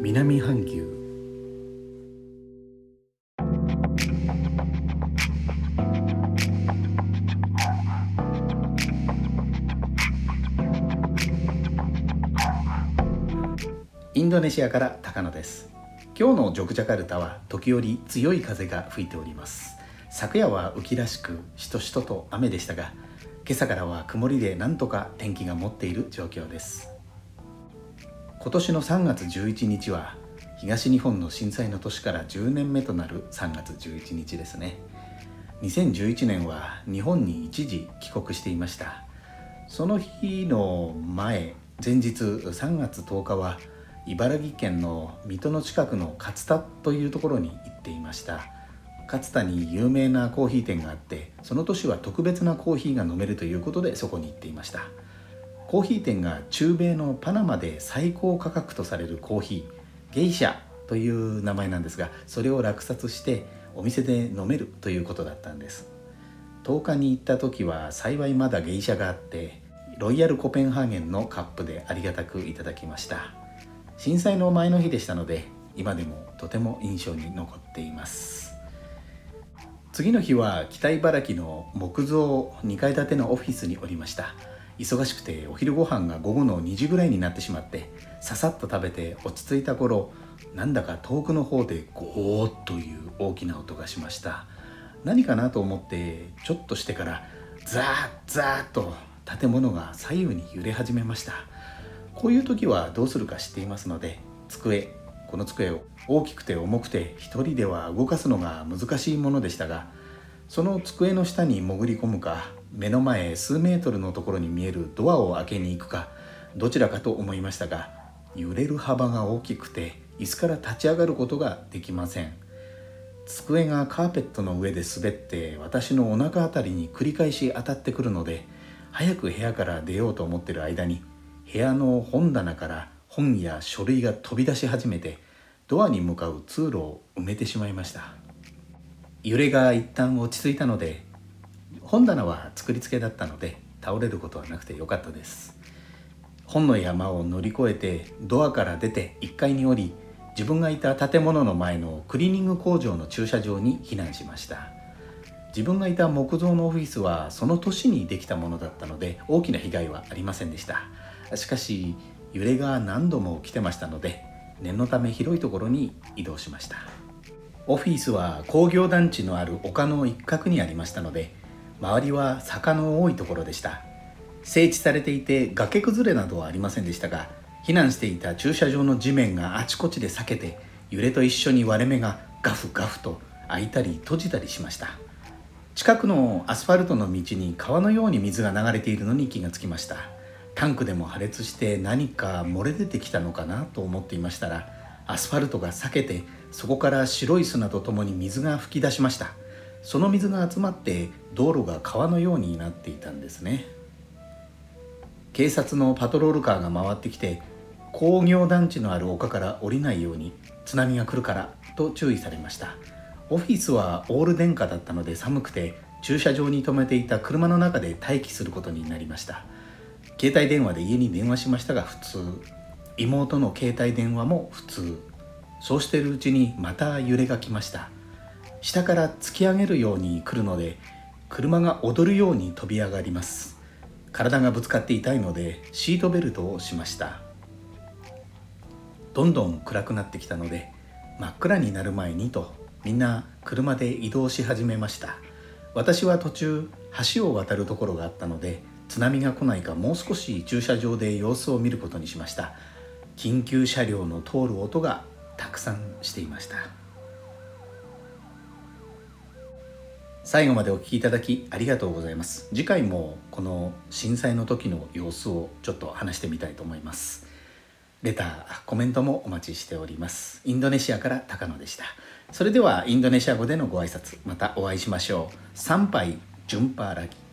南半球。インドネシアから高野です。今日のジョクジャカルタは時折強い風が吹いております。昨夜は雨季らしくしとしとと雨でしたが今朝からは曇りでなんとか天気が持っている状況です。今年の3月11日は東日本の震災の年から10年目となる3月11日ですね。2011年は日本に一時帰国していました。その日の前前日3月10日は茨城県の水戸の近くの勝田というところに行っていました。勝田に有名なコーヒー店があってその年は特別なコーヒーが飲めるということでそこに行っていました。コーヒー店が中米のパナマで最高価格とされるコーヒーゲイシャという名前なんですがそれを落札してお店で飲めるということだったんです。10日に行った時は幸いまだ芸者があってロイヤルコペンハーゲンのカップでありがたくいただきました。震災の前の日でしたので今でもとても印象に残っています。次の日は北茨城の木造2階建てのオフィスにおりました。忙しくてお昼ご飯が午後の2時ぐらいになってしまってささっと食べて落ち着いた頃なんだか遠くの方でゴーッという大きな音がしました。何かなと思ってちょっとしてからザーッザーッと建物が左右に揺れ始めました。こういう時はどうするか知っていますので机この机を大きくて重くて一人では動かすのが難しいものでしたがその机の下に潜り込むか目の前数メートルのところに見えるドアを開けに行くかどちらかと思いましたが揺れる幅が大きくて椅子から立ち上がることができません。机がカーペットの上で滑って私のお腹あたりに繰り返し当たってくるので早く部屋から出ようと思ってる間に部屋の本棚から本や書類が飛び出し始めてドアに向かう通路を埋めてしまいました。揺れが一旦落ち着いたので本棚は作り付けだったので倒れることはなくてよかったです。本の山を乗り越えてドアから出て1階に降り自分がいた建物の前のクリーニング工場の駐車場に避難しました。自分がいた木造のオフィスはその年にできたものだったので大きな被害はありませんでした。しかし揺れが何度も来てましたので念のため広いところに移動しました。オフィスは工業団地のある丘の一角にありましたので周りは坂の多いところでした。整地されていて崖崩れなどはありませんでしたが避難していた駐車場の地面があちこちで裂けて揺れと一緒に割れ目がガフガフと開いたり閉じたりしました。近くのアスファルトの道に川のように水が流れているのに気がつきました。タンクでも破裂して何か漏れ出てきたのかなと思っていましたらアスファルトが裂けてそこから白い砂とともに水が噴き出しました。その水が集まって道路が川のようになっていたんですね。警察のパトロールカーが回ってきて工業団地のある丘から降りないように津波が来るからと注意されました。オフィスはオール電化だったので寒くて駐車場に停めていた車の中で待機することになりました。携帯電話で家に電話しましたが普通。妹の携帯電話も普通。そうしているうちにまた揺れが来ました。下から突き上げるように来るので車が踊るように飛び上がります。体がぶつかって痛いのでシートベルトをしました。どんどん暗くなってきたので真っ暗になる前にとみんな車で移動し始めました。私は途中橋を渡るところがあったので津波が来ないかもう少し駐車場で様子を見ることにしました。緊急車両の通る音がたくさんしていました。最後までお聞きいただきありがとうございます。次回もこの震災の時の様子をちょっと話してみたいと思います。レターコメントもお待ちしております。インドネシアから高野でした。それではインドネシア語でのご挨拶またお会いしましょう。参拝ジュンパーラギ。